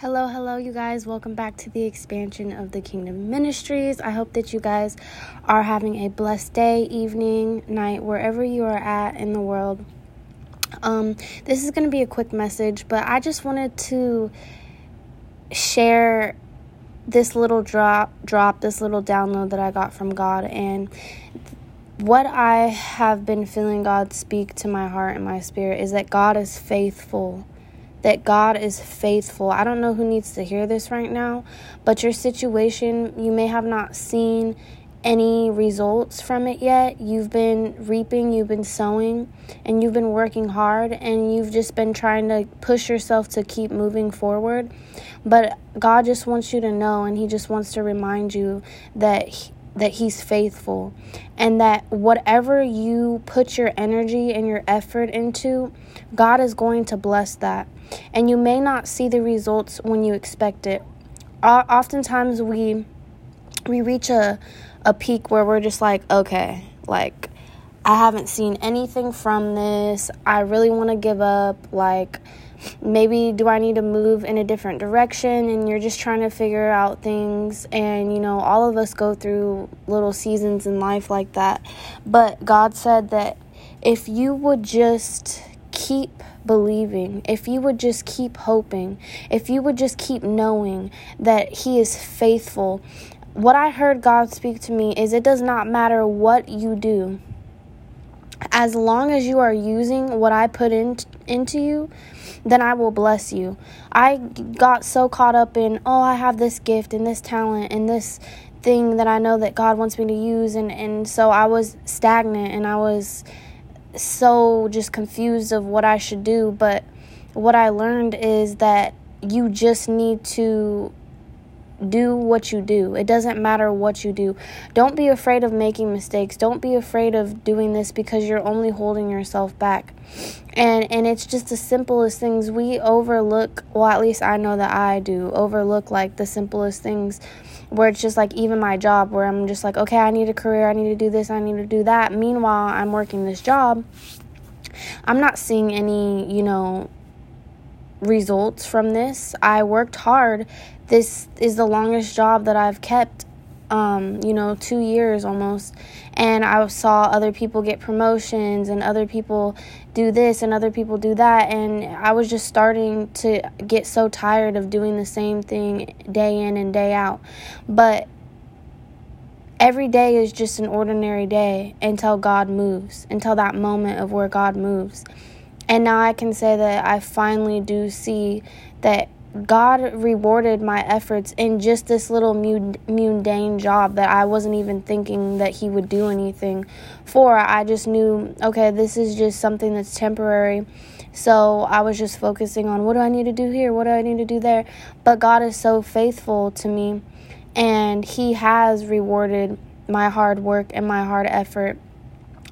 Hello, hello, you guys. Welcome back to the expansion of the Kingdom Ministries. I hope that you guys are having a blessed day, evening, night, wherever you are at in the world. Um, this is going to be a quick message, but I just wanted to share this little drop, drop, this little download that I got from God, and what I have been feeling God speak to my heart and my spirit is that God is faithful that God is faithful. I don't know who needs to hear this right now, but your situation, you may have not seen any results from it yet. You've been reaping, you've been sowing, and you've been working hard, and you've just been trying to push yourself to keep moving forward. But God just wants you to know, and He just wants to remind you that. That he's faithful and that whatever you put your energy and your effort into, God is going to bless that. And you may not see the results when you expect it. Oftentimes we we reach a a peak where we're just like, okay, like I haven't seen anything from this. I really want to give up like maybe do I need to move in a different direction? And you're just trying to figure out things. And you know all of us go through little seasons in life like that. But God said that if you would just keep believing if you would just keep hoping if you would just keep knowing that he is faithful what I heard God speak to me is it does not matter what you do as long as you are using what I put in, into you, then I will bless you. I got so caught up in, oh, I have this gift and this talent and this thing that I know that God wants me to use. And, and so I was stagnant and I was so just confused of what I should do. But what I learned is that you just need to do what you do. It doesn't matter what you do. Don't be afraid of making mistakes. Don't be afraid of doing this because you're only holding yourself back. And and it's just the simplest things we overlook, well at least I know that I do, overlook like the simplest things where it's just like even my job where I'm just like, okay, I need a career, I need to do this, I need to do that. Meanwhile, I'm working this job. I'm not seeing any, you know, results from this. I worked hard. This is the longest job that I've kept, um, you know, two years almost. And I saw other people get promotions and other people do this and other people do that. And I was just starting to get so tired of doing the same thing day in and day out. But every day is just an ordinary day until God moves, until that moment of where God moves. And now I can say that I finally do see that God rewarded my efforts in just this little mundane job that I wasn't even thinking that He would do anything for. I just knew, okay, this is just something that's temporary. So I was just focusing on what do I need to do here? What do I need to do there? But God is so faithful to me, and He has rewarded my hard work and my hard effort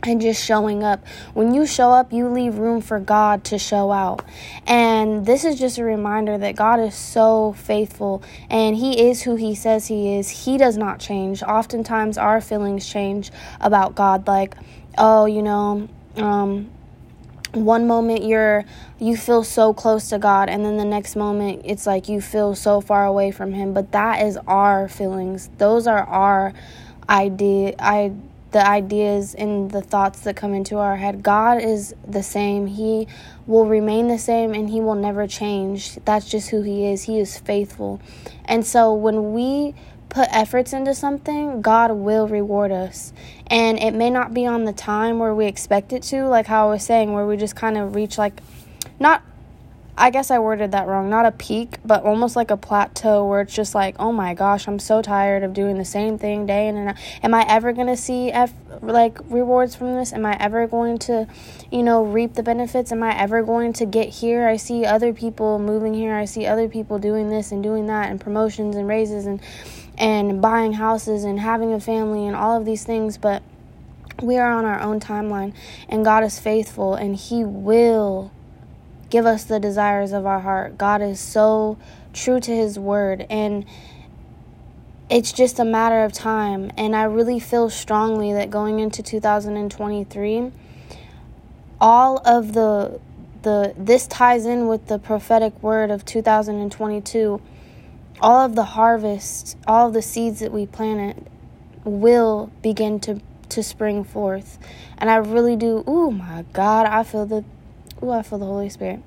and just showing up. When you show up, you leave room for God to show out. And this is just a reminder that God is so faithful and He is who He says He is. He does not change. Oftentimes, our feelings change about God, like, oh, you know, um, one moment you're you feel so close to God and then the next moment it's like you feel so far away from him but that is our feelings those are our idea I the ideas and the thoughts that come into our head. God is the same. He will remain the same and He will never change. That's just who He is. He is faithful. And so when we put efforts into something, God will reward us. And it may not be on the time where we expect it to, like how I was saying, where we just kind of reach like not I guess I worded that wrong. Not a peak, but almost like a plateau where it's just like, oh my gosh, I'm so tired of doing the same thing day in and out. Am I ever to see F, like rewards from this? Am I ever going to, you know, reap the benefits? Am I ever going to get here? I see other people moving here. I see other people doing this and doing that and promotions and raises and and buying houses and having a family and all of these things, but we are on our own timeline and God is faithful and he will give us the desires of our heart. God is so true to his word and it's just a matter of time. And I really feel strongly that going into 2023 all of the the this ties in with the prophetic word of 2022 all of the harvest all of the seeds that we planted will begin to to spring forth. And i really do oh my god i feel the oh i feel the holy spirit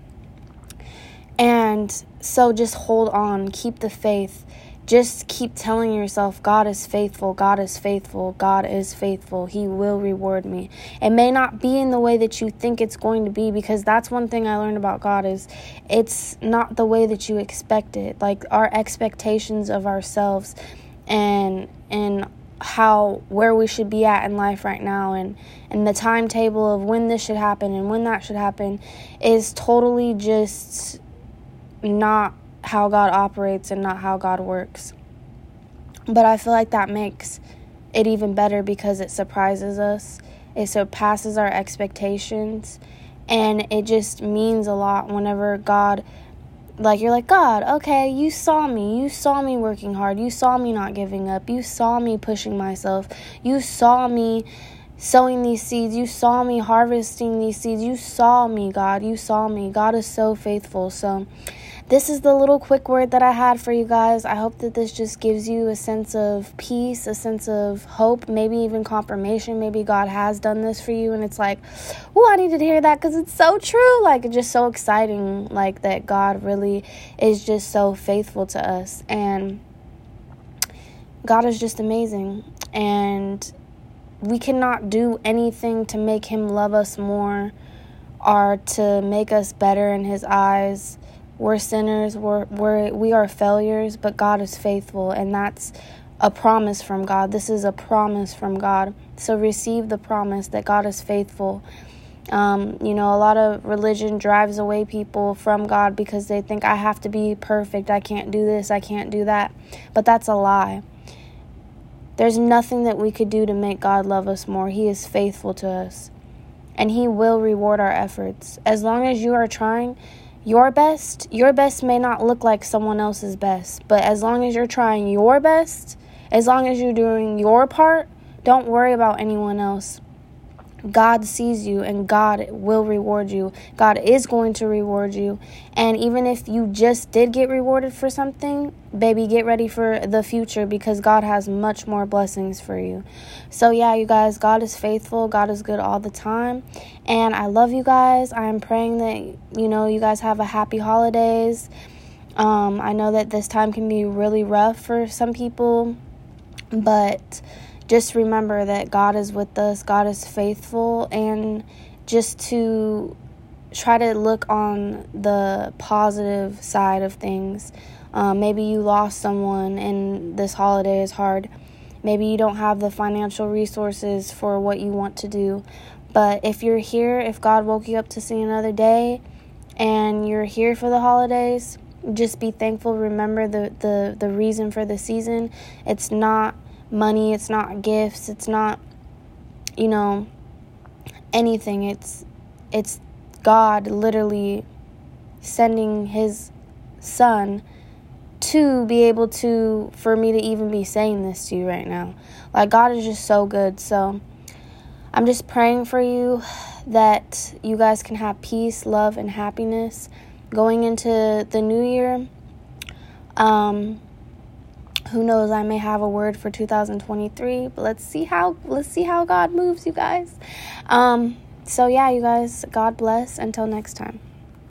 and so just hold on keep the faith just keep telling yourself, God is faithful, God is faithful, God is faithful. He will reward me. It may not be in the way that you think it's going to be because that's one thing I learned about God is it's not the way that you expect it. Like our expectations of ourselves and and how where we should be at in life right now and and the timetable of when this should happen and when that should happen is totally just not how God operates and not how God works. But I feel like that makes it even better because it surprises us, it surpasses our expectations, and it just means a lot whenever God. Like, you're like, God, okay, you saw me. You saw me working hard. You saw me not giving up. You saw me pushing myself. You saw me sowing these seeds. You saw me harvesting these seeds. You saw me, God. You saw me. God is so faithful. So, this is the little quick word that I had for you guys. I hope that this just gives you a sense of peace, a sense of hope, maybe even confirmation. Maybe God has done this for you, and it's like, oh, I needed to hear that because it's so true. Like, it's just so exciting, like, that God really is just so faithful to us. And God is just amazing. And we cannot do anything to make Him love us more or to make us better in His eyes we're sinners, we're, we're, we are failures, but God is faithful, and that's a promise from God. This is a promise from God. So receive the promise that God is faithful. Um, you know, a lot of religion drives away people from God because they think I have to be perfect. I can't do this. I can't do that. But that's a lie. There's nothing that we could do to make God love us more. He is faithful to us. And He will reward our efforts. As long as you are trying, your best, your best may not look like someone else's best, but as long as you're trying your best, as long as you're doing your part, don't worry about anyone else. God sees you and God will reward you. God is going to reward you. And even if you just did get rewarded for something, baby, get ready for the future because God has much more blessings for you. So, yeah, you guys, God is faithful. God is good all the time. And I love you guys. I'm praying that, you know, you guys have a happy holidays. Um, I know that this time can be really rough for some people, but just remember that God is with us, God is faithful, and just to try to look on the positive side of things. Um, maybe you lost someone and this holiday is hard. Maybe you don't have the financial resources for what you want to do. But if you're here, if God woke you up to see another day and you're here for the holidays, just be thankful. Remember the, the, the reason for the season. It's not money, it's not gifts, it's not you know anything. It's it's God literally sending his son to be able to for me to even be saying this to you right now. Like God is just so good. So I'm just praying for you that you guys can have peace, love and happiness going into the new year. Um who knows i may have a word for 2023 but let's see how let's see how god moves you guys. Um so yeah you guys god bless. Until next time